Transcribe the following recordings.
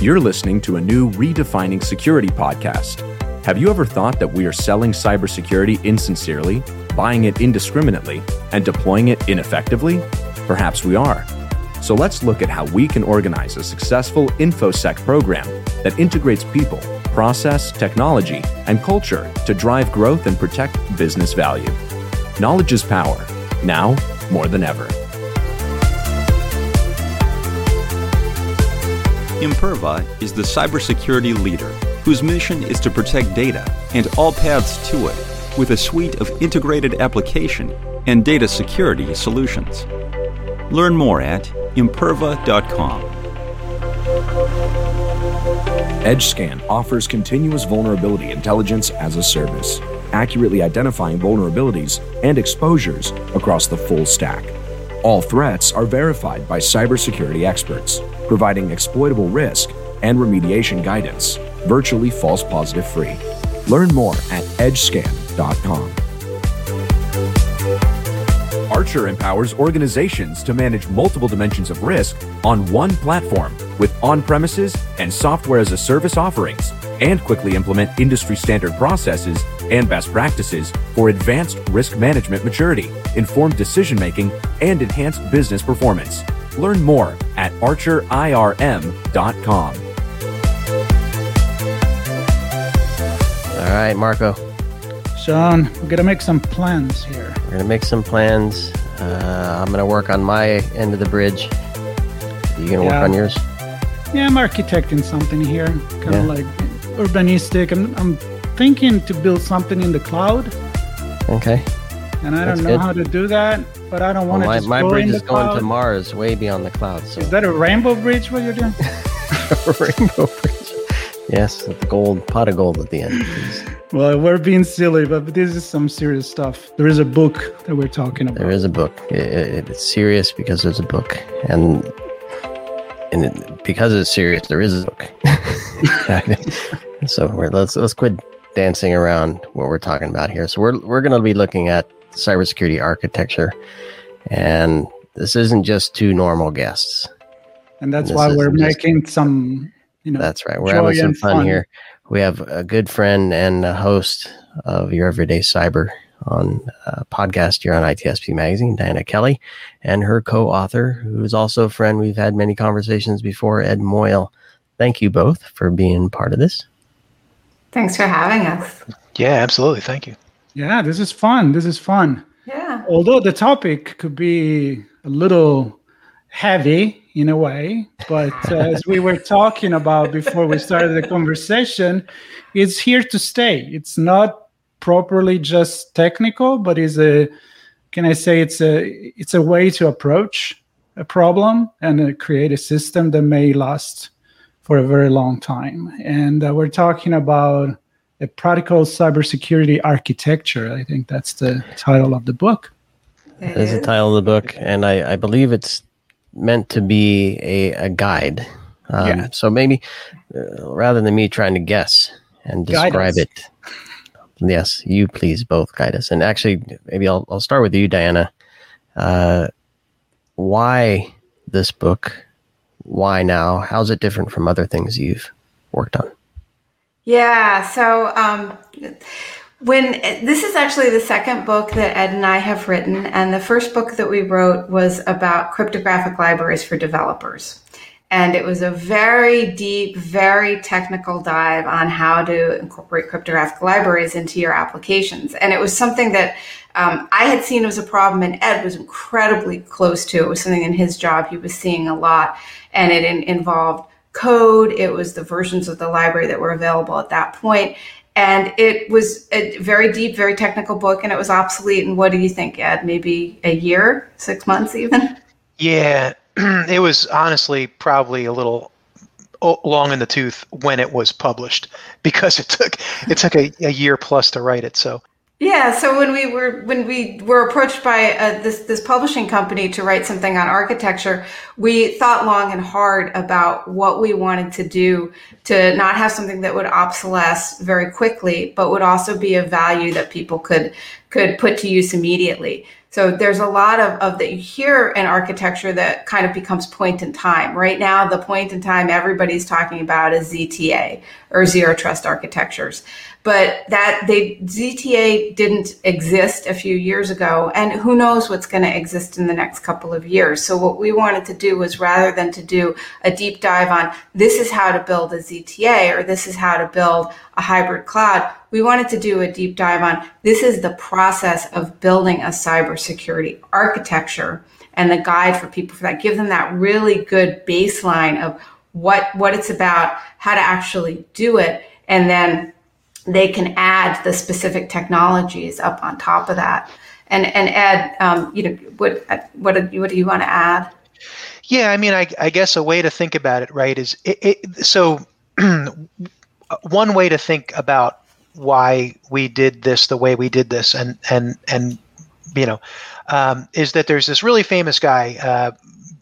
You're listening to a new Redefining Security podcast. Have you ever thought that we are selling cybersecurity insincerely, buying it indiscriminately, and deploying it ineffectively? Perhaps we are. So let's look at how we can organize a successful InfoSec program that integrates people, process, technology, and culture to drive growth and protect business value. Knowledge is power, now more than ever. Imperva is the cybersecurity leader whose mission is to protect data and all paths to it with a suite of integrated application and data security solutions. Learn more at imperva.com. EdgeScan offers continuous vulnerability intelligence as a service, accurately identifying vulnerabilities and exposures across the full stack. All threats are verified by cybersecurity experts, providing exploitable risk and remediation guidance, virtually false positive free. Learn more at edgescan.com. Archer empowers organizations to manage multiple dimensions of risk on one platform with on premises and software as a service offerings, and quickly implement industry standard processes and best practices for advanced risk management maturity, informed decision making, and enhanced business performance. Learn more at archerirm.com. All right, Marco. Sean, we're gonna make some plans here. We're gonna make some plans. Uh, I'm gonna work on my end of the bridge. You gonna Yeah. work on yours? Yeah, I'm architecting something here, kind Yeah. of like urbanistic. I'm, I'm thinking to build something in the cloud, Okay. and I That's don't know good. how to do that, but I don't Well, want to my, just my go bridge is going cloud. to Mars, way beyond the clouds. So. Is that a rainbow bridge? What you're doing? rainbow bridge? Yes, with the gold pot of gold at the end. Please. well, we're being silly, but this is some serious stuff. There is a book that we're talking about. There is a book. It, it, it's serious because there's a book, and and it, because it's serious, there is a book. so we're, let's let's quit dancing around what we're talking about here. So we're we're going to be looking at cybersecurity architecture, and this isn't just two normal guests. and that's this why we're isn't just- making some, you know, That's right. We're having some and fun, here. We have a good friend and a host of Your Everyday Cyber on a podcast here on ITSP Magazine, Diana Kelley, and her co-author, who is also a friend. We've had many conversations before, Ed Moyle. Thank you both for being part of this. Thanks for having us. Yeah, absolutely. Thank you. Yeah, this is fun. This is fun. Yeah. Although the topic could be a little heavy in a way, but uh, as we were talking about before we started the conversation, it's here to stay. It's not properly just technical, but is a can I say it's a it's a way to approach a problem and uh, create a system that may last for a very long time. And uh, we're talking about a practical cybersecurity architecture. I think that's the title of the book. It That is the title of the book, and I, I believe it's meant to be a, a guide. Um, Yeah. So maybe uh, rather than me trying to guess and Guide describe us. it, yes, you please both guide us. And actually, maybe I'll, I'll start with you, Diana. Uh, why this book? Why now? How's it different from other things you've worked on? Yeah. So um, when this is actually the second book that Ed and I have written, and the first book that we wrote was about cryptographic libraries for developers. And it was a very deep, very technical dive on how to incorporate cryptographic libraries into your applications. And it was something that um, I had seen as a problem, and Ed was incredibly close to. It was something in his job he was seeing a lot, and it in- involved code. It was the versions of the library that were available at that point. And it was a very deep, very technical book, and it was obsolete. And what do you think, Ed? Maybe a year, six months, even? Yeah, it was honestly probably a little long in the tooth when it was published because it took it took a, a year plus to write it. So yeah, so when we were when we were approached by uh, this this publishing company to write something on architecture, we thought long and hard about what we wanted to do to not have something that would obsolesce very quickly, but would also be of value that people could could put to use immediately. So there's a lot of, of that you hear in architecture that kind of becomes point in time. Right now, the point in time everybody's talking about is ZTA or zero trust architectures. But that they ZTA didn't exist a few years ago, and who knows what's going to exist in the next couple of years. So what we wanted to do was rather than to do a deep dive on this is how to build a ZTA or this is how to build a hybrid cloud, we wanted to do a deep dive on this is the process of building a cybersecurity architecture and the guide for people for that. Give them that really good baseline of what what it's about, how to actually do it, and then they can Ed the specific technologies up on top of that. And and add, um, you know, what what what do you want to add? Yeah, I mean, I, I guess a way to think about it, right, is it, it, so. one way to think about why we did this the way we did this, and and and you know, um, is that there's this really famous guy uh,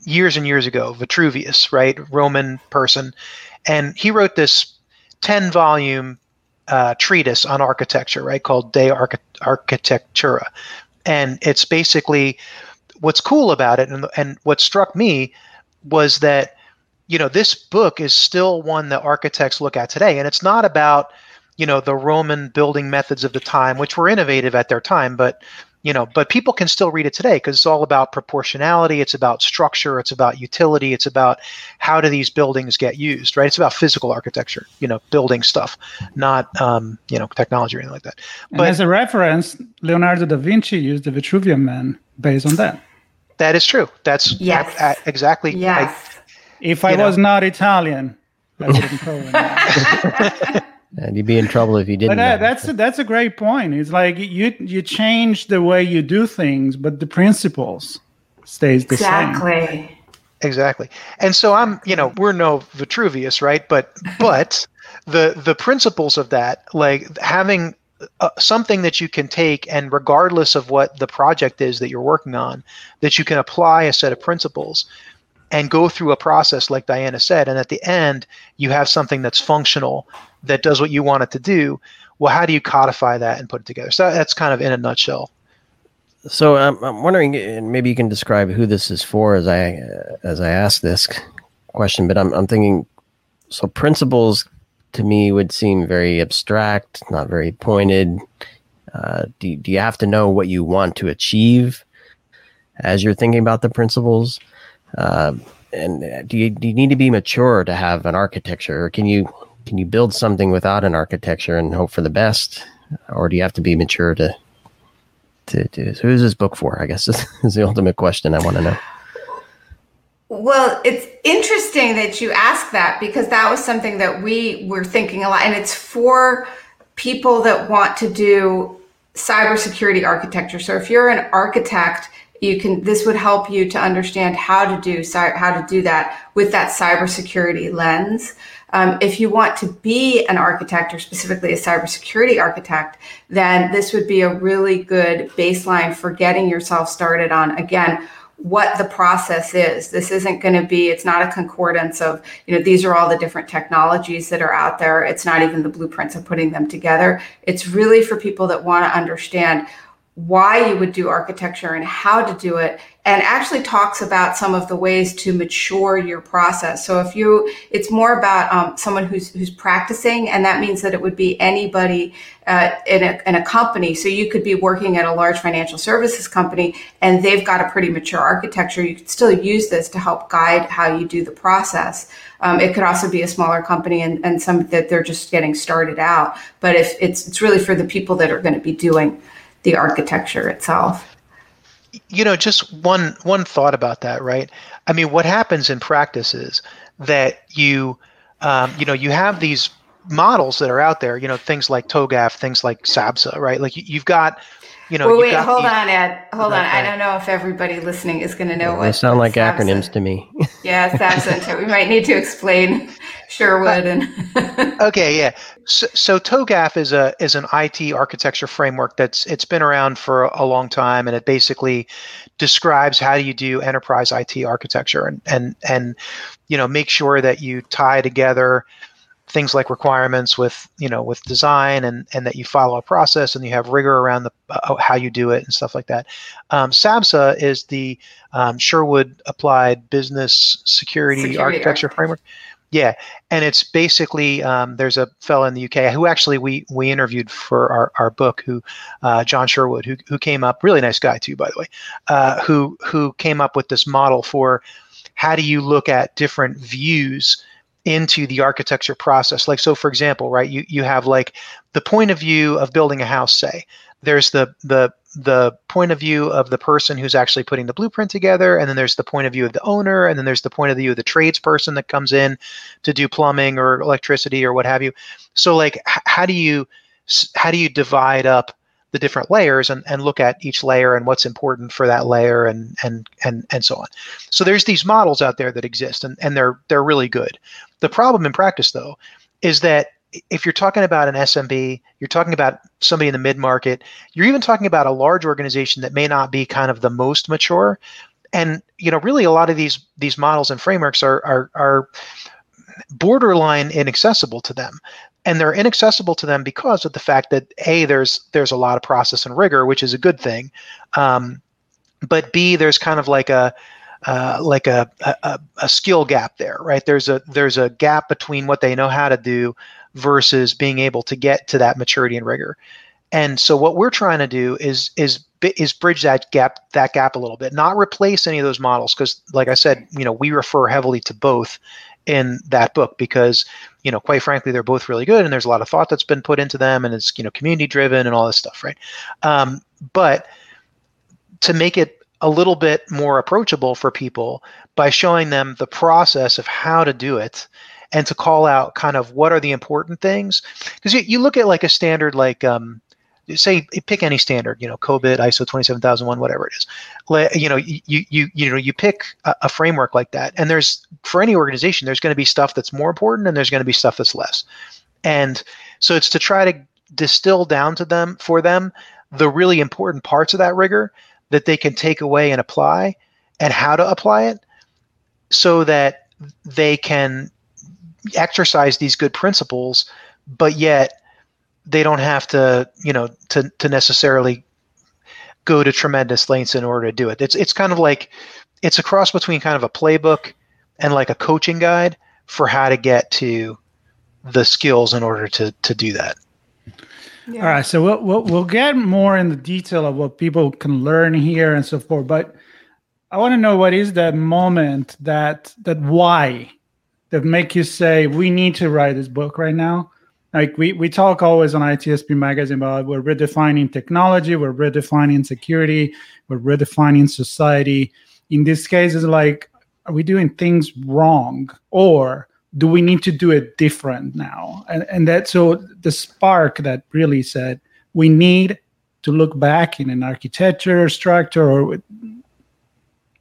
years and years ago, Vitruvius, right, Roman person, and he wrote this ten volume uh, treatise on architecture, right, called De Arch- Architectura, and it's basically what's cool about it, and and what struck me was that you know this book is still one that architects look at today, and it's not about you know the Roman building methods of the time, which were innovative at their time, but you know but people can still read it today because it's all about proportionality it's about structure it's about utility it's about how do these buildings get used right? It's about physical architecture you know building stuff not um, you know technology or anything like that. But and as a reference leonardo da vinci used the vitruvian man based on that. That is true. That's yes. a, a, exactly yes. I, if i was not italian i would have and you'd be in trouble if you didn't. But uh, that's a, that's a great point. It's like you you change the way you do things, but the principles stays the exactly. same. Exactly. Exactly. And so I'm, you know, we're no Vitruvius, right? But but the the principles of that, like having uh, something that you can take and regardless of what the project is that you're working on, that you can apply a set of principles and go through a process like Diana said, and at the end you have something that's functional that does what you want it to do. Well, how do you codify that and put it together? So that's kind of in a nutshell. So I'm, I'm wondering, and maybe you can describe who this is for as I uh, as I ask this question. But I'm I'm thinking, so principles to me would seem very abstract, not very pointed. Uh, do do you have to know what you want to achieve as you're thinking about the principles? Uh, and do you do you need to be mature to have an architecture, or can you can you build something without an architecture and hope for the best, or do you have to be mature to to do? So, who's this book for? I guess is, is the ultimate question I want to know. Well, it's interesting that you ask that because that was something that we were thinking a lot, and it's for people that want to do cybersecurity architecture. So, if you're an architect you can this would help you to understand how to do how to do that with that cybersecurity lens. Um, if you want to be an architect or specifically a cybersecurity architect then this would be a really good baseline for getting yourself started on again what the process is. This isn't going to be it's not a concordance of you know these are all the different technologies that are out there. It's not even the blueprints of putting them together. It's really for people that want to understand why you would do architecture and how to do it and actually talks about some of the ways to mature your process. So if you it's more about um, someone who's who's practicing and that means that it would be anybody uh, in, a, in a company. So you could be working at a large financial services company and they've got a pretty mature architecture. You could still use this to help guide how you do the process. Um, it could also be a smaller company and, and some that they're just getting started out but if it's it's really for the people that are going to be doing the architecture itself. You know, just one one thought about that, right? I mean, what happens in practice is that you, um, you know, you have these models that are out there. You know, things like TOGAF, things like SABSA, right? Like you've got you know. Well, wait, got hold these- on, Ed. Hold on. I don't know if everybody listening is going to know They what. They sound like SABSA acronyms to me. Yeah, SABSA. we might need to explain Sherwood and. Okay, yeah. So, so TOGAF is a is an IT architecture framework that's it's been around for a long time, and it basically describes how you do enterprise IT architecture, and and and you know make sure that you tie together things like requirements with you know with design and and that you follow a process and you have rigor around the uh, how you do it and stuff like that. Um, SABSA is the um, Sherwood Applied Business Security, Security Architecture Architecture. Framework. Yeah, and it's basically um, there's a fellow in the UK who actually we we interviewed for our, our book who uh, John Sherwood who who came up really nice guy too by the way uh, who who came up with this model for how do you look at different views into the architecture process. Like so for example right you you have like the point of view of building a house say. There's the the the point of view of the person who's actually putting the blueprint together and then there's the point of view of the owner and then there's the point of view of the tradesperson that comes in to do plumbing or electricity or what have you. So like how do you how do you divide up the different layers and, and look at each layer and what's important for that layer and and and and so on. So there's these models out there that exist and, and they're they're really good. The problem in practice though is that if you're talking about an SMB, you're talking about somebody in the mid market, you're even talking about a large organization that may not be kind of the most mature. And you know, really, a lot of these these models and frameworks are are, are borderline inaccessible to them, and they're inaccessible to them because of the fact that a there's there's a lot of process and rigor, which is a good thing, um, but b there's kind of like a uh, like a, a a skill gap there, right? There's a there's a gap between what they know how to do versus being able to get to that maturity and rigor. And so what we're trying to do is is is bridge that gap that gap a little bit, not replace any of those models because like I said, you know, we refer heavily to both in that book because you know quite frankly they're both really good and there's a lot of thought that's been put into them and it's you know community driven and all this stuff right? Um, but to make it a little bit more approachable for people by showing them the process of how to do it and to call out kind of what are the important things because you, you look at like a standard like um, say pick any standard you know COBIT ISO 27001 whatever it is. You know you you you know you pick a, a framework like that and there's for any organization there's going to be stuff that's more important and there's going to be stuff that's less. And so it's to try to distill down to them for them the really important parts of that rigor that they can take away and apply and how to apply it so that they can exercise these good principles but yet they don't have to you know to to necessarily go to tremendous lengths in order to do it it's it's kind of like it's a cross between kind of a playbook and like a coaching guide for how to get to the skills in order to to do that All right, so we'll, we'll we'll get more in the detail of what people can learn here and so forth. But I want to know what is that moment that that why that make you say we need to write this book right now? Like we we talk always on ITSP magazine about we're redefining technology, we're redefining security, we're redefining society. In this case, it's like, are we doing things wrong or do we need to do it different now and and that so the spark that really said we need to look back in an architecture structure or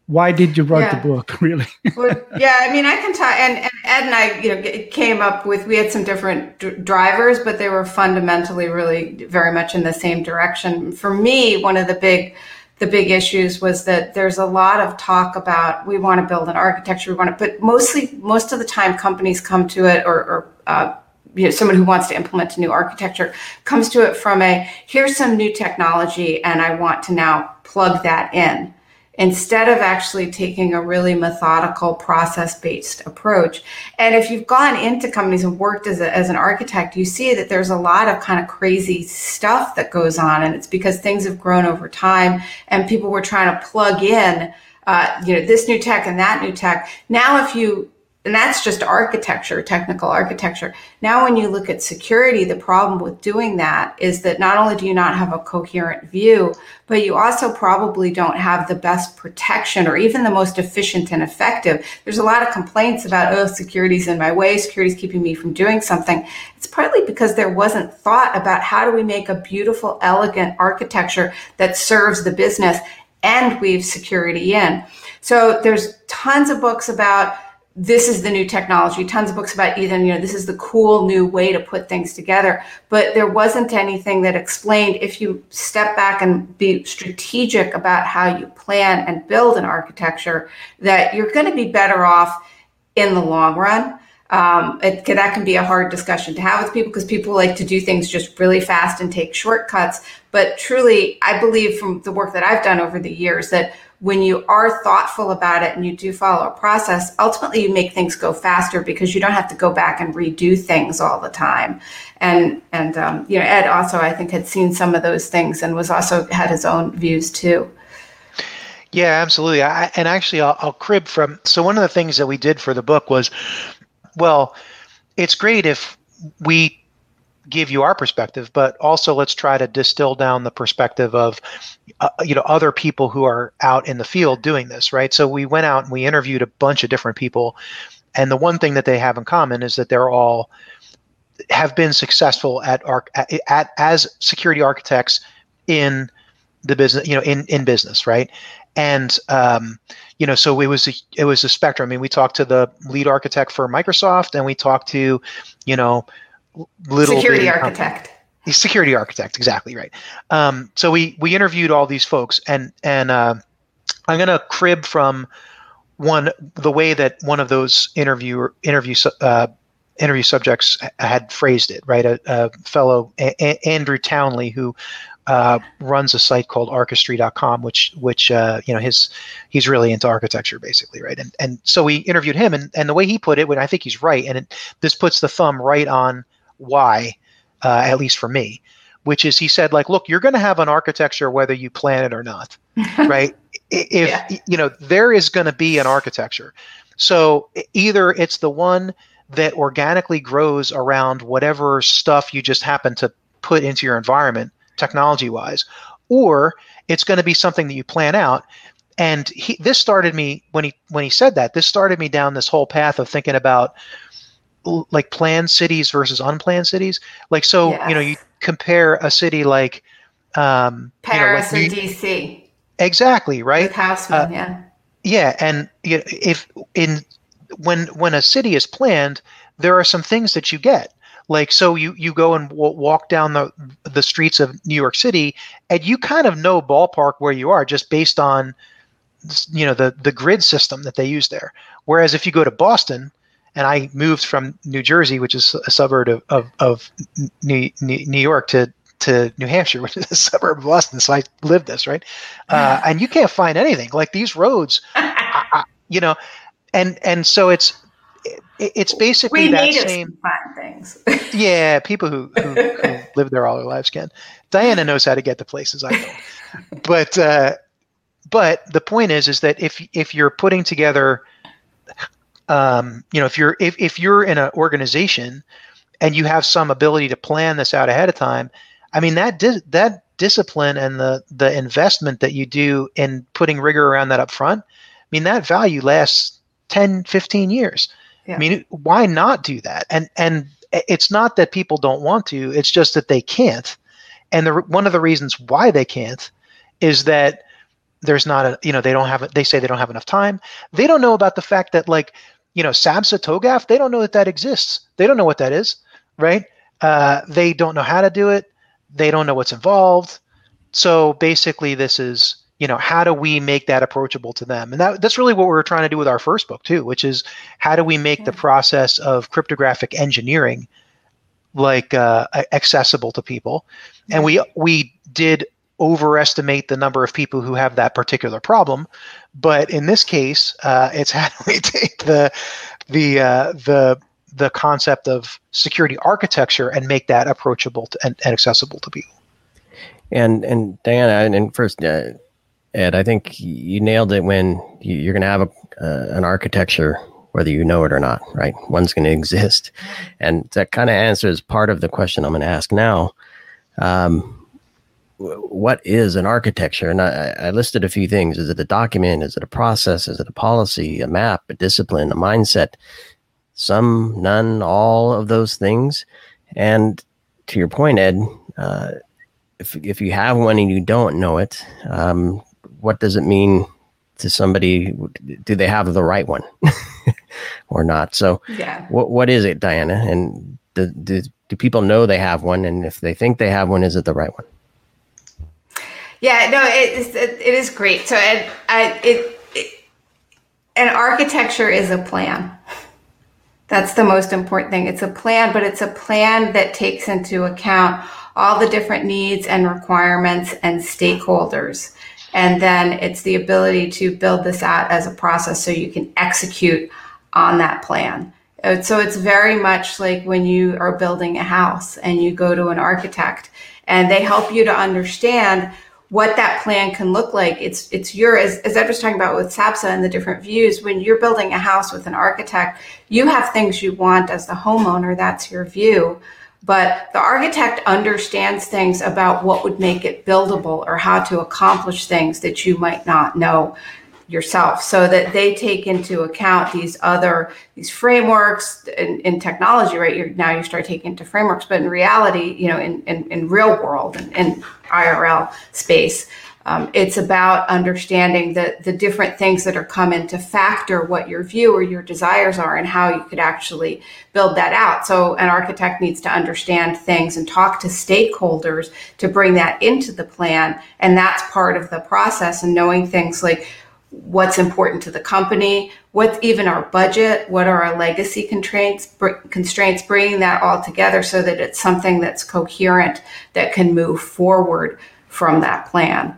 why did you write Yeah. the book really well, yeah, I mean, I can talk, and, and Ed and I, you know, came up with. We had some different d- drivers, but they were fundamentally really very much in the same direction. For me, one of the big, the big issues was that there's a lot of talk about we want to build an architecture, we want to, but mostly, most of the time, companies come to it, or, or uh, you know, someone who wants to implement a new architecture comes to it from a here's some new technology, and I want to now plug that in instead of actually taking a really methodical process based approach. And if you've gone into companies and worked as, a, as an architect, you see that there's a lot of kind of crazy stuff that goes on. And it's because things have grown over time and people were trying to plug in, uh, you know, this new tech and that new tech. Now, if you and that's just architecture, technical architecture. Now, when you look at security, the problem with doing that is that not only do you not have a coherent view, but you also probably don't have the best protection or even the most efficient and effective. There's a lot of complaints about, oh, security's in my way, security's keeping me from doing something. It's partly because there wasn't thought about how do we make a beautiful, elegant architecture that serves the business and weave security in. So there's tons of books about this is the new technology, tons of books about even, you know, this is the cool new way to put things together. But there wasn't anything that explained if you step back and be strategic about how you plan and build an architecture, that you're going to be better off in the long run. Um, it, that can be a hard discussion to have with people because people like to do things just really fast and take shortcuts. But truly, I believe from the work that I've done over the years that when you are thoughtful about it and you do follow a process, ultimately you make things go faster because you don't have to go back and redo things all the time. And and um, you know, Ed also I think had seen some of those things and was also had his own views too. Yeah, absolutely. I, and actually, I'll, I'll crib from. So one of the things that we did for the book was, well, it's great if we give you our perspective, but also let's try to distill down the perspective of, uh, you know, other people who are out in the field doing this, right? So we went out and we interviewed a bunch of different people, and the one thing that they have in common is that they're all have been successful at, at, at as security architects in the business, you know, in in business, right? And um, you know, so it was a, it was a spectrum. I mean, we talked to the lead architect for Microsoft, and we talked to, you know, little security architect. Security architect, exactly right. Um, so we we interviewed all these folks, and and uh, I'm going to crib from one the way that one of those interview interview uh, interview subjects had phrased it. Right, a, a fellow a Andrew Townley who uh, runs a site called archistry.com, which which uh, you know his he's really into architecture basically, right? And and so we interviewed him, and and the way he put it, when I think he's right, and it, this puts the thumb right on why, uh, at least for me, which is he said like, look, you're going to have an architecture whether you plan it or not, right? If yeah. you know there is going to be an architecture, so either it's the one that organically grows around whatever stuff you just happen to put into your environment technology wise or it's going to be something that you plan out and he, this started me when he when he said that this started me down this whole path of thinking about like planned cities versus unplanned cities. Like so, yes. you know, you compare a city like um, Paris you know, like and DC. Exactly right. With Haussmann, uh, yeah. Yeah, and you know, if in when when a city is planned, there are some things that you get. Like so, you you go and w- walk down the the streets of New York City, and you kind of know ballpark where you are just based on you know the the grid system that they use there. Whereas if you go to Boston, and I moved from New Jersey, which is a suburb of, of, of New, New York, to to New Hampshire, which is a suburb of Boston. So I lived this, right? Uh, and you can't find anything like these roads, I, I, you know, and and so it's it's basically we that same find things. yeah, people who, who, who live there all their lives can. Diana knows how to get to places I don't, but uh, but the point is is that if if you're putting together um, you know, if you're if, if you're in an organization and you have some ability to plan this out ahead of time, I mean that di- that discipline and the the investment that you do in putting rigor around that up front, I mean that value lasts 10, 15 years. Yeah. I mean, why not do that? And and it's not that people don't want to; it's just that they can't. And the one of the reasons why they can't is that there's not a you know they don't have they say they don't have enough time. They don't know about the fact that like you know, SABSA TOGAF, they don't know that that exists. They don't know what that is, right? Uh, they don't know how to do it. They don't know what's involved. So basically, this is, you know, how do we make that approachable to them? And that, that's really what we are trying to do with our first book, too, which is how do we make yeah. the process of cryptographic engineering like uh, accessible to people? And we we did overestimate the number of people who have that particular problem. But in this case, uh, it's how do we take the the uh, the the concept of security architecture and make that approachable to, and, and, accessible to people. And and Diana, and first, uh, Ed, I think you nailed it when you, are going to have a, uh, an architecture whether you know it or not, right? One's going to exist. And that kind of answers part of the question I'm going to ask now. Um, what is an architecture? And I, I, listed a few things. Is it a document? Is it a process? Is it a policy, a map, a discipline, a mindset? Some, none, all of those things. And to your point, Ed, uh, if if you have one and you don't know it, um, what does it mean to somebody? Do they have the right one or not? So, yeah. what what is it, Diana? And do, do do people know they have one? And if they think they have one, is it the right one? Yeah, no, it, it, is great. So it, it, it, an architecture is a plan. That's the most important thing. It's a plan, but it's a plan that takes into account all the different needs and requirements and stakeholders. And then it's the ability to build this out as a process so you can execute on that plan. Uh, so it's very much like when you are building a house and you go to an architect and they help you to understand what that plan can look like. It's it's your as, as Ed was talking about with SABSA and the different views. When you're building a house with an architect, you have things you want as the homeowner. That's your view. But the architect understands things about what would make it buildable or how to accomplish things that you might not know yourself so that they take into account these other these frameworks in, in technology right you're now you start taking into frameworks but in reality you know in, in, in real world and in irl space um, it's about understanding the, the different things that are coming to factor what your view or your desires are and how you could actually build that out. So, an architect needs to understand things and talk to stakeholders to bring that into the plan. And that's part of the process and knowing things like what's important to the company, what's even our budget, what are our legacy constraints, br- constraints, bringing that all together so that it's something that's coherent that can move forward from that plan.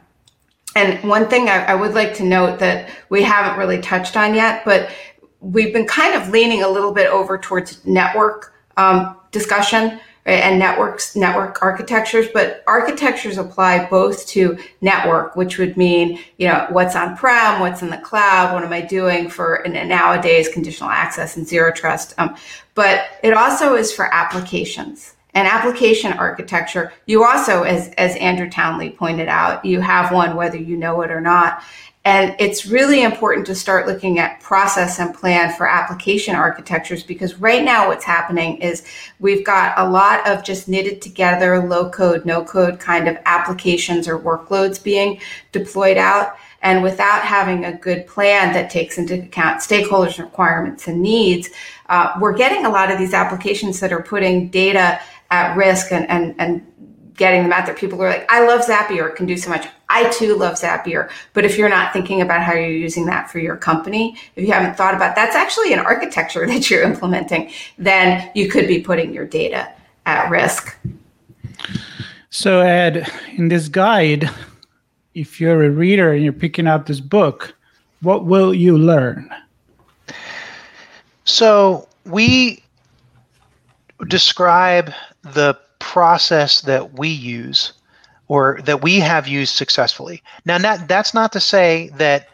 And one thing I, I would like to note that we haven't really touched on yet, but we've been kind of leaning a little bit over towards network um, discussion and networks, network architectures, but architectures apply both to network, which would mean, you know, what's on prem, what's in the cloud, what am I doing for nowadays conditional access and zero trust. Um, but it also is for applications and application architecture. You also, as, as Andrew Townley pointed out, you have one whether you know it or not. And it's really important to start looking at process and plan for application architectures because right now what's happening is we've got a lot of just knitted together low code, no code kind of applications or workloads being deployed out. And without having a good plan that takes into account stakeholders' requirements and needs, uh, we're getting a lot of these applications that are putting data at risk and, and, and getting them out there. People are like, I love Zapier, it can do so much. I too love Zapier. But if you're not thinking about how you're using that for your company, if you haven't thought about that's actually an architecture that you're implementing, then you could be putting your data at risk. So, Ed, in this guide, if you're a reader and you're picking up this book, what will you learn? So, we describe the process that we use or that we have used successfully. Now, that, that's not to say that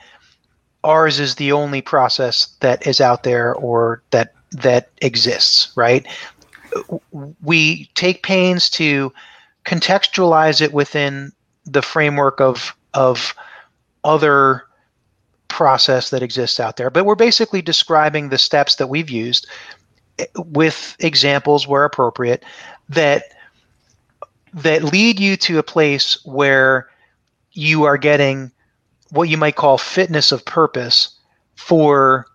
ours is the only process that is out there or that that exists, right? We take pains to contextualize it within the framework of of other process that exists out there. But we're basically describing the steps that we've used with examples where appropriate that that lead you to a place where you are getting what you might call fitness of purpose for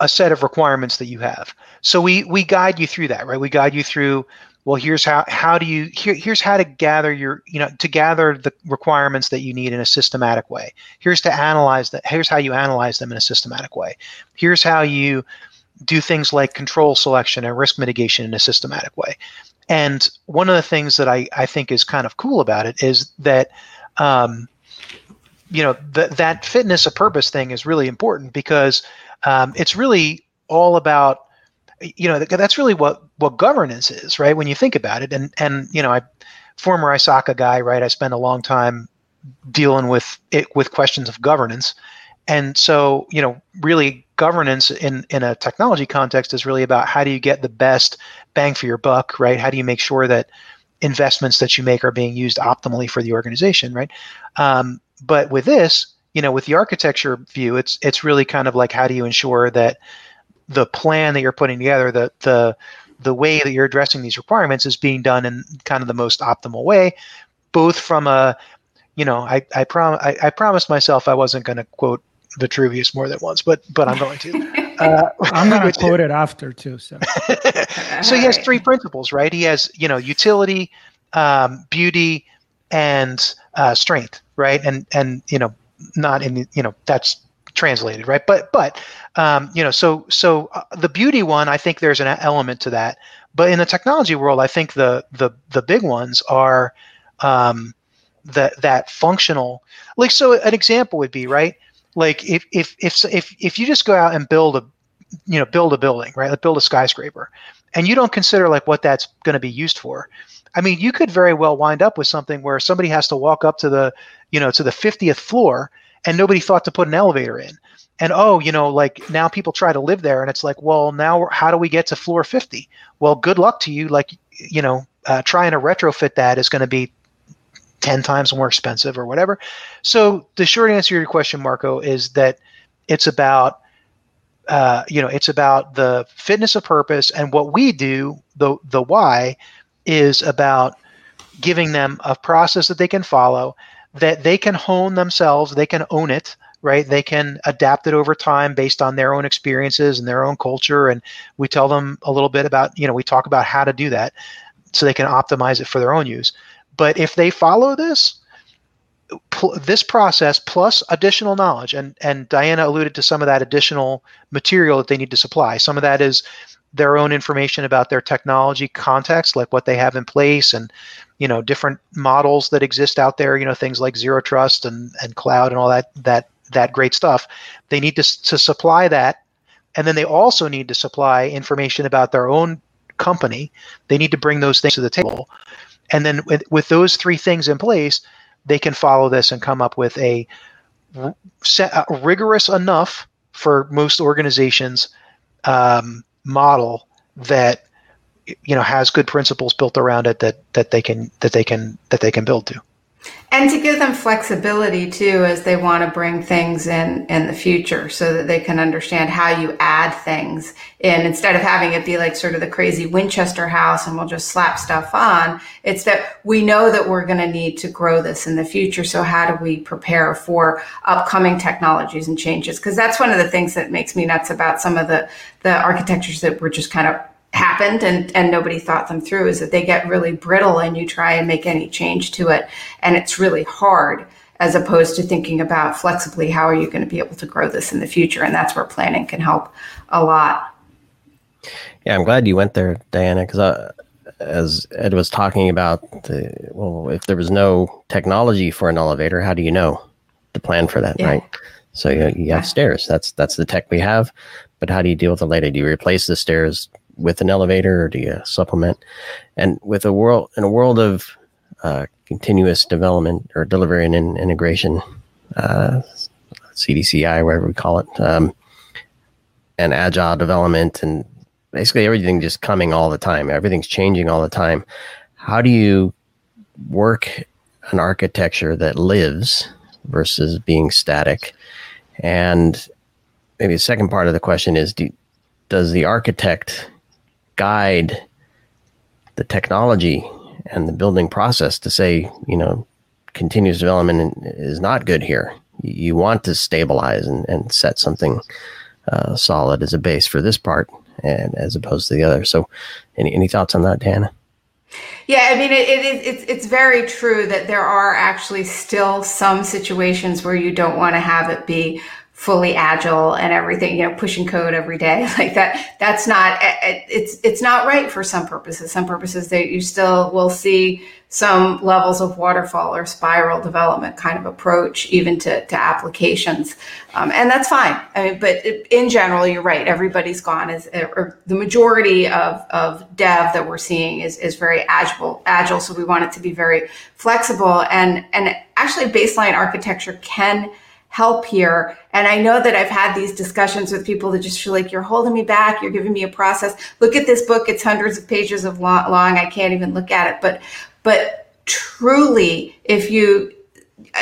a set of requirements that you have. So we we guide you through that, right? We guide you through well here's how how do you here, here's how to gather your you know to gather the requirements that you need in a systematic way here's to analyze that here's how you analyze them in a systematic way here's how you do things like control selection and risk mitigation in a systematic way. And one of the things that I, I think is kind of cool about it is that, um, you know, th- that fitness of purpose thing is really important because um, it's really all about, you know, that's really what what governance is, right? When you think about it, and and you know, I former ISACA guy, right? I spent a long time dealing with it with questions of governance, and so you know really governance in in a technology context is really about how do you get the best bang for your buck right? How do you make sure that investments that you make are being used optimally for the organization right? Um, but with this you know with the architecture view it's it's really kind of like how do you ensure that the plan that you're putting together the the the way that you're addressing these requirements is being done in kind of the most optimal way both from a you know i i prom I, I promised myself i wasn't going to quote vitruvius more than once but but i'm going to. Uh, i'm going to quote it after too so. So he has three principles right? He has you know utility um, beauty and uh, strength right? And and you know not in the, you know that's translated right? But but um, you know so so uh, the beauty one i think there's an element to that. But in the technology world i think the the the big ones are um, that that functional like so an example would be right like if if if if if you just go out and build a you know build a building right? Like build a skyscraper and you don't consider like what that's going to be used for. I mean you could very well wind up with something where somebody has to walk up to the you know to the 50th floor and nobody thought to put an elevator in. And oh you know like now people try to live there and it's like well now how do we get to floor 50 well good luck to you like you know uh, trying to retrofit that is going to be 10 times more expensive or whatever. So the short answer to your question, Marco, is that it's about uh, you know it's about the fitness of purpose. And what we do the the why is about giving them a process that they can follow that they can hone themselves they can own it right? They can adapt it over time based on their own experiences and their own culture. And we tell them a little bit about you know we talk about how to do that so they can optimize it for their own use but if they follow this, pl- this process plus additional knowledge, and and Diana alluded to some of that additional material that they need to supply. Some of that is their own information about their technology context, like what they have in place, and you know different models that exist out there. You know things like zero trust and and cloud and all that that that great stuff. They need to to supply that, and then they also need to supply information about their own company. They need to bring those things to the table and then with, with those three things in place, they can follow this and come up with a, set, rigorous enough for most organizations um, model that you know has good principles built around it that that they can that they can that they can build to. And to give them flexibility too, as they want to bring things in in the future, so that they can understand how you add things in instead of having it be like sort of the crazy Winchester house and we'll just slap stuff on. It's that we know that we're going to need to grow this in the future. So how do we prepare for upcoming technologies and changes? Because that's one of the things that makes me nuts about some of the the architectures that were just kind of happened and, and nobody thought them through is that they get really brittle and you try and make any change to it. And it's really hard as opposed to thinking about flexibly how are you going to be able to grow this in the future? And that's where planning can help a lot. Yeah i'm glad you went there diana because uh, as ed was talking about the well if there was no technology for an elevator how do you know to plan for that yeah. right? So you, you have yeah. stairs. That's that's the tech we have. But how do you deal with it later do you replace the stairs with an elevator or do you supplement? And with a world in a world of uh, continuous development or delivery and in, integration, uh, CDCI, whatever we call it, um, and agile development, and basically everything just coming all the time. Everything's changing all the time. How do you work an architecture that lives versus being static? And maybe the second part of the question is: do, Does the architect guide the technology and the building process to say, you know, continuous development is not good here. You want to stabilize and, and set something uh, solid as a base for this part and as opposed to the other. So, any, any thoughts on that, Diana? Yeah, I mean, it, it, it's it's very true that there are actually still some situations where you don't want to have it be fully agile and everything you know pushing code every day. Like that that's not it's it's not right for some purposes. Some purposes that you still will see some levels of waterfall or spiral development kind of approach even to, to applications. Um, and that's fine. I mean, but in general you're right. Everybody's gone is or the majority of, of dev that we're seeing is, is very agile agile. So we want it to be very flexible. And and actually baseline architecture can help here. And I know that I've had these discussions with people that just feel like you're holding me back. You're giving me a process. Look at this book. It's hundreds of pages of long. I can't even look at it. But, but truly, if you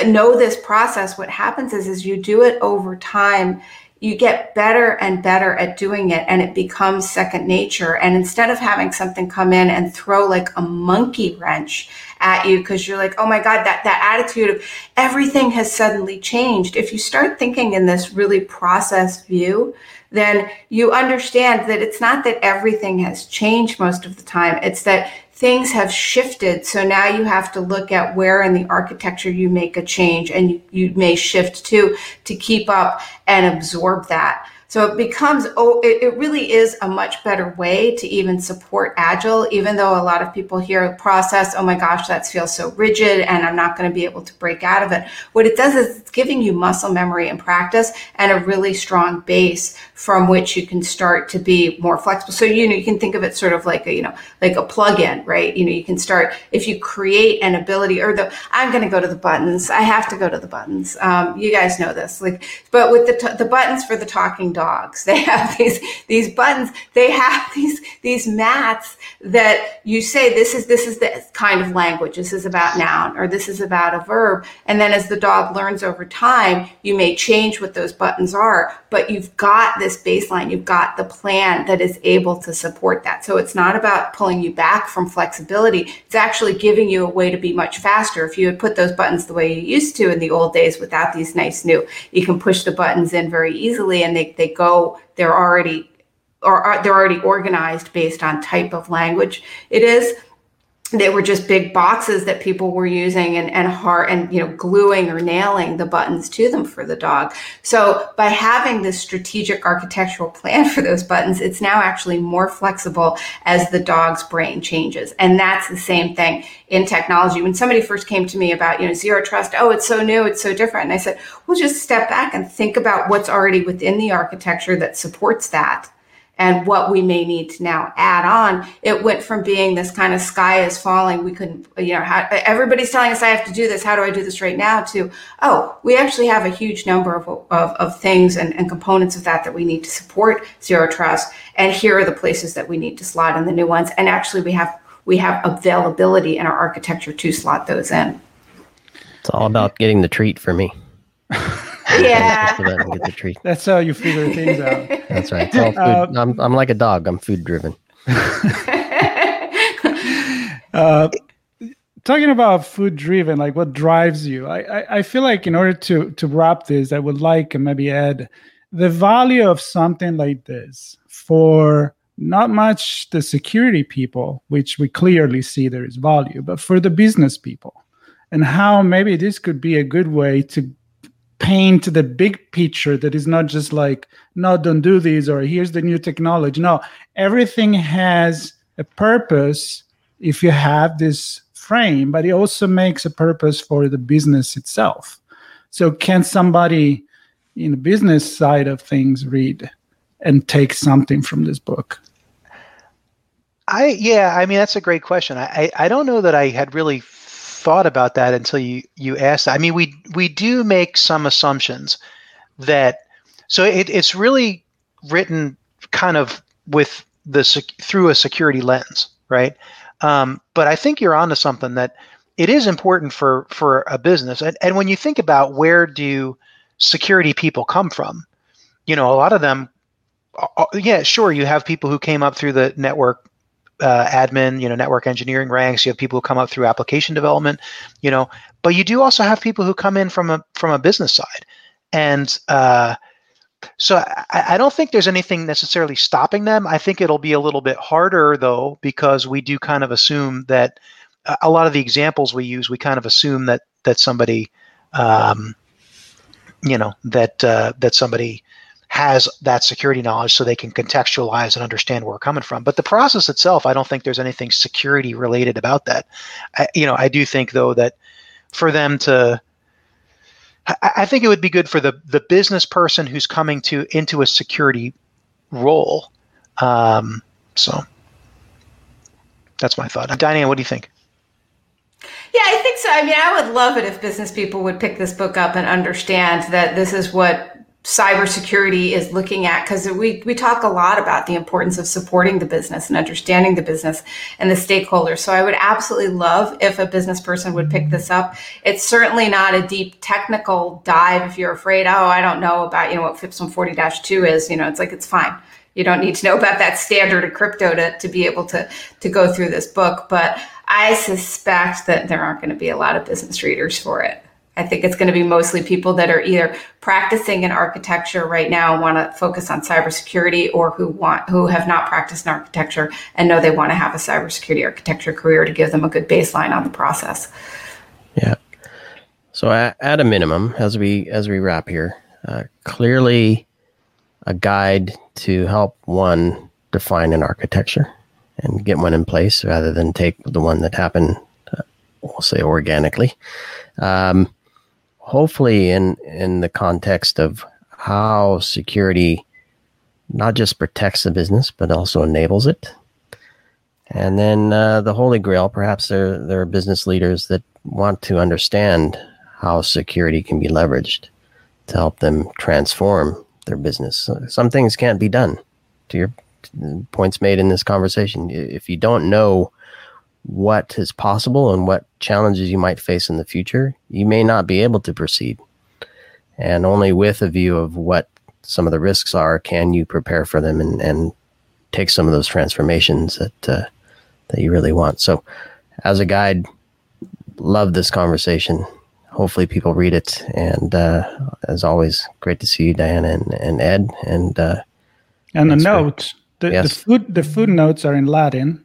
know this process, what happens is, is you do it over time you get better and better at doing it and it becomes second nature. And instead of having something come in and throw like a monkey wrench at you because you're like, oh my God, that, that attitude of everything has suddenly changed. If you start thinking in this really processed view, then you understand that it's not that everything has changed most of the time. It's that things have shifted. So now you have to look at where in the architecture you make a change and you, may shift to to keep up and absorb that. So it becomes, oh, it, it, really is a much better way to even support Agile, even though a lot of people hear process, oh my gosh, that feels so rigid and I'm not going to be able to break out of it. What it does is it's giving you muscle memory and practice and a really strong base from which you can start to be more flexible. So, you know, you can think of it sort of like a, you know, like a plug-in, right? You know, you can start, if you create an ability or the, I'm going to go to the buttons. I have to go to the buttons. Um, you guys know this, like, but with the, t- the buttons for the talking dogs. They have these these buttons. They have these these mats that you say this is this is the kind of language. This is about noun or this is about a verb. And then as the dog learns over time, you may change what those buttons are, but you've got this baseline. You've got the plan that is able to support that. So it's not about pulling you back from flexibility. It's actually giving you a way to be much faster. If you had put those buttons the way you used to in the old days without these nice new, you can push the buttons in very easily and they, they go they're already or they're already organized based on type of language it is they were just big boxes that people were using and, and hard and you know gluing or nailing the buttons to them for the dog. So by having this strategic architectural plan for those buttons it's now actually more flexible as the dog's brain changes. And that's the same thing in technology. When somebody first came to me about you know zero trust oh it's so new it's so different and i said well just step back and think about what's already within the architecture that supports that and what we may need to now add on. It went from being this kind of sky is falling. We couldn't, you know, how, everybody's telling us I have to do this. How do I do this right now? To, oh, we actually have a huge number of, of, of things and, and components of that that we need to support zero trust. And here are the places that we need to slot in the new ones. And actually we have, we have availability in our architecture to slot those in. It's all about getting the treat for me. yeah. get the treat. That's how you figure things out. That's right. Uh, I'm, I'm like a dog. I'm food driven. uh, talking about food driven, like what drives you? I, I, I feel like in order to to wrap this, I would like to maybe add the value of something like this for not much the security people, which we clearly see there is value, but for the business people, and how maybe this could be a good way to paint the big picture that is not just like no don't do this or here's the new technology. No everything has a purpose if you have this frame but it also makes a purpose for the business itself. So can somebody in the business side of things read and take something from this book? I yeah i mean that's a great question. I i don't know that i had really thought about that until you you asked. I mean, we we do make some assumptions that so it, it's really written kind of with the through a security lens, right? Um, but I think you're onto something that it is important for for a business. And, and when you think about where do security people come from, you know, a lot of them, uh, uh, yeah, sure, you have people who came up through the network uh, admin, you know, network engineering ranks. You have people who come up through application development, you know, but you do also have people who come in from a from a business side, and uh, so I, I, don't think there's anything necessarily stopping them. I think it'll be a little bit harder though because we do kind of assume that a lot of the examples we use, we kind of assume that that somebody, um, you know, that uh, that somebody has that security knowledge so they can contextualize and understand where we're coming from. But the process itself, I don't think there's anything security related about that. I, you know, I do think though that for them to, I, I think it would be good for the the business person who's coming to into a security role. Um, so that's my thought. Diane, what do you think? Yeah, I think so. I mean, I would love it if business people would pick this book up and understand that this is what cybersecurity is looking at because we, we talk a lot about the importance of supporting the business and understanding the business and the stakeholders. So I would absolutely love if a business person would pick this up. It's certainly not a deep technical dive if you're afraid, oh, I don't know about, you know, what FIPS 140-2 is, you know, it's like, it's fine. You don't need to know about that standard of crypto to, to be able to, to go through this book. But I suspect that there aren't going to be a lot of business readers for it. I think it's going to be mostly people that are either practicing in architecture right now and want to focus on cybersecurity or who want who have not practiced in architecture and know they want to have a cybersecurity architecture career to give them a good baseline on the process. Yeah. So at, at a minimum, as we as we wrap here, uh, clearly a guide to help one define an architecture and get one in place rather than take the one that happened, uh, we'll say organically. Um, hopefully in in the context of how security not just protects the business but also enables it. And then uh, the holy grail perhaps there there are business leaders that want to understand how security can be leveraged to help them transform their business. Some things can't be done. To your points made in this conversation if you don't know what is possible and what challenges you might face in the future, you may not be able to proceed. And only with a view of what some of the risks are can you prepare for them and, and take some of those transformations that uh, that you really want. So, as a guide, love this conversation. Hopefully, people read it. And uh, as always, great to see you, Diana and, and Ed. And uh, and the notes, the, yes. the food the footnotes are in Latin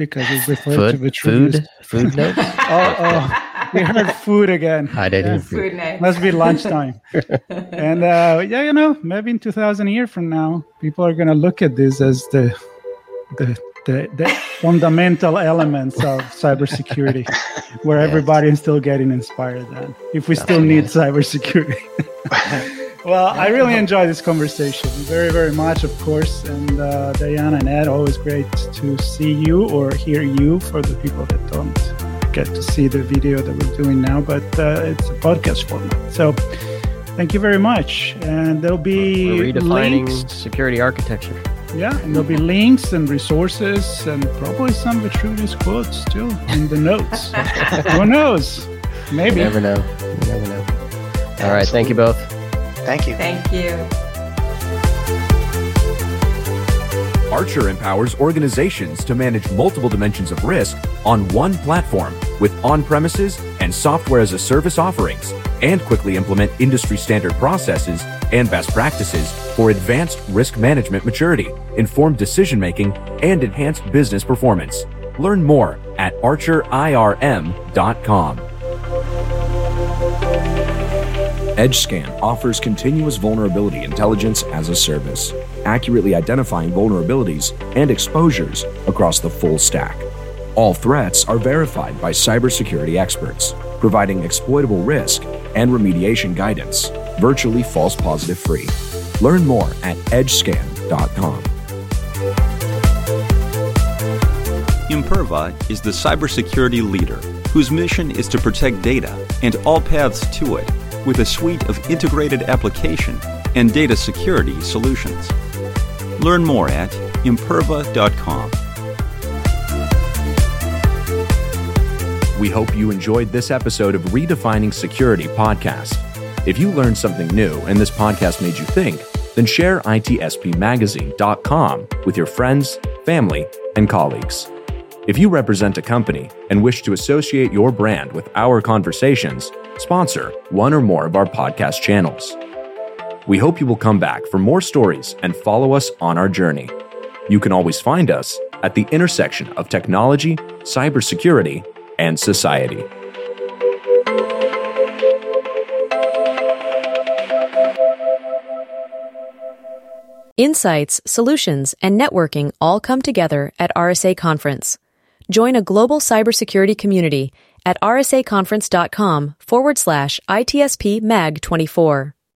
because it's referred food, to the food, food notes. oh, oh, we heard food again. I did. Yeah. Food name. Must be lunchtime. and uh, yeah, you know, maybe in 2,000 a year from now, people are going to look at this as the the the, the fundamental elements of cybersecurity, where yes. everybody is still getting inspired. Then, if we still need cybersecurity. Well, I really enjoy this conversation very, very much, of course. And uh, Diana and Ed, always great to see you or hear you for the people that don't get to see the video that we're doing now, but uh, it's a podcast format. So thank you very much. And there'll be we're redefining links. security architecture. Yeah, and there'll be links and resources and probably some Vitruvius quotes too in the notes. Who knows? Maybe. You never know. You never know. All right. Thank you both. Thank you. Thank you. Archer empowers organizations to manage multiple dimensions of risk on one platform with on premises and software as a service offerings, and quickly implement industry standard processes and best practices for advanced risk management maturity, informed decision making, and enhanced business performance. Learn more at archerirm.com. EdgeScan offers continuous vulnerability intelligence as a service, accurately identifying vulnerabilities and exposures across the full stack. All threats are verified by cybersecurity experts, providing exploitable risk and remediation guidance, virtually false positive free. Learn more at edgescan.com. Imperva is the cybersecurity leader whose mission is to protect data and all paths to it with a suite of integrated application and data security solutions. Learn more at imperva.com. We hope you enjoyed this episode of Redefining Security podcast. If you learned something new and this podcast made you think, then share itspmagazine.com with your friends, family, and colleagues. If you represent a company and wish to associate your brand with our conversations, sponsor one or more of our podcast channels. We hope you will come back for more stories and follow us on our journey. You can always find us at the intersection of technology, cybersecurity, and society. Insights, solutions, and networking all come together at RSA Conference. Join a global cybersecurity community at rsaconference.com forward slash ITSP MAG 24.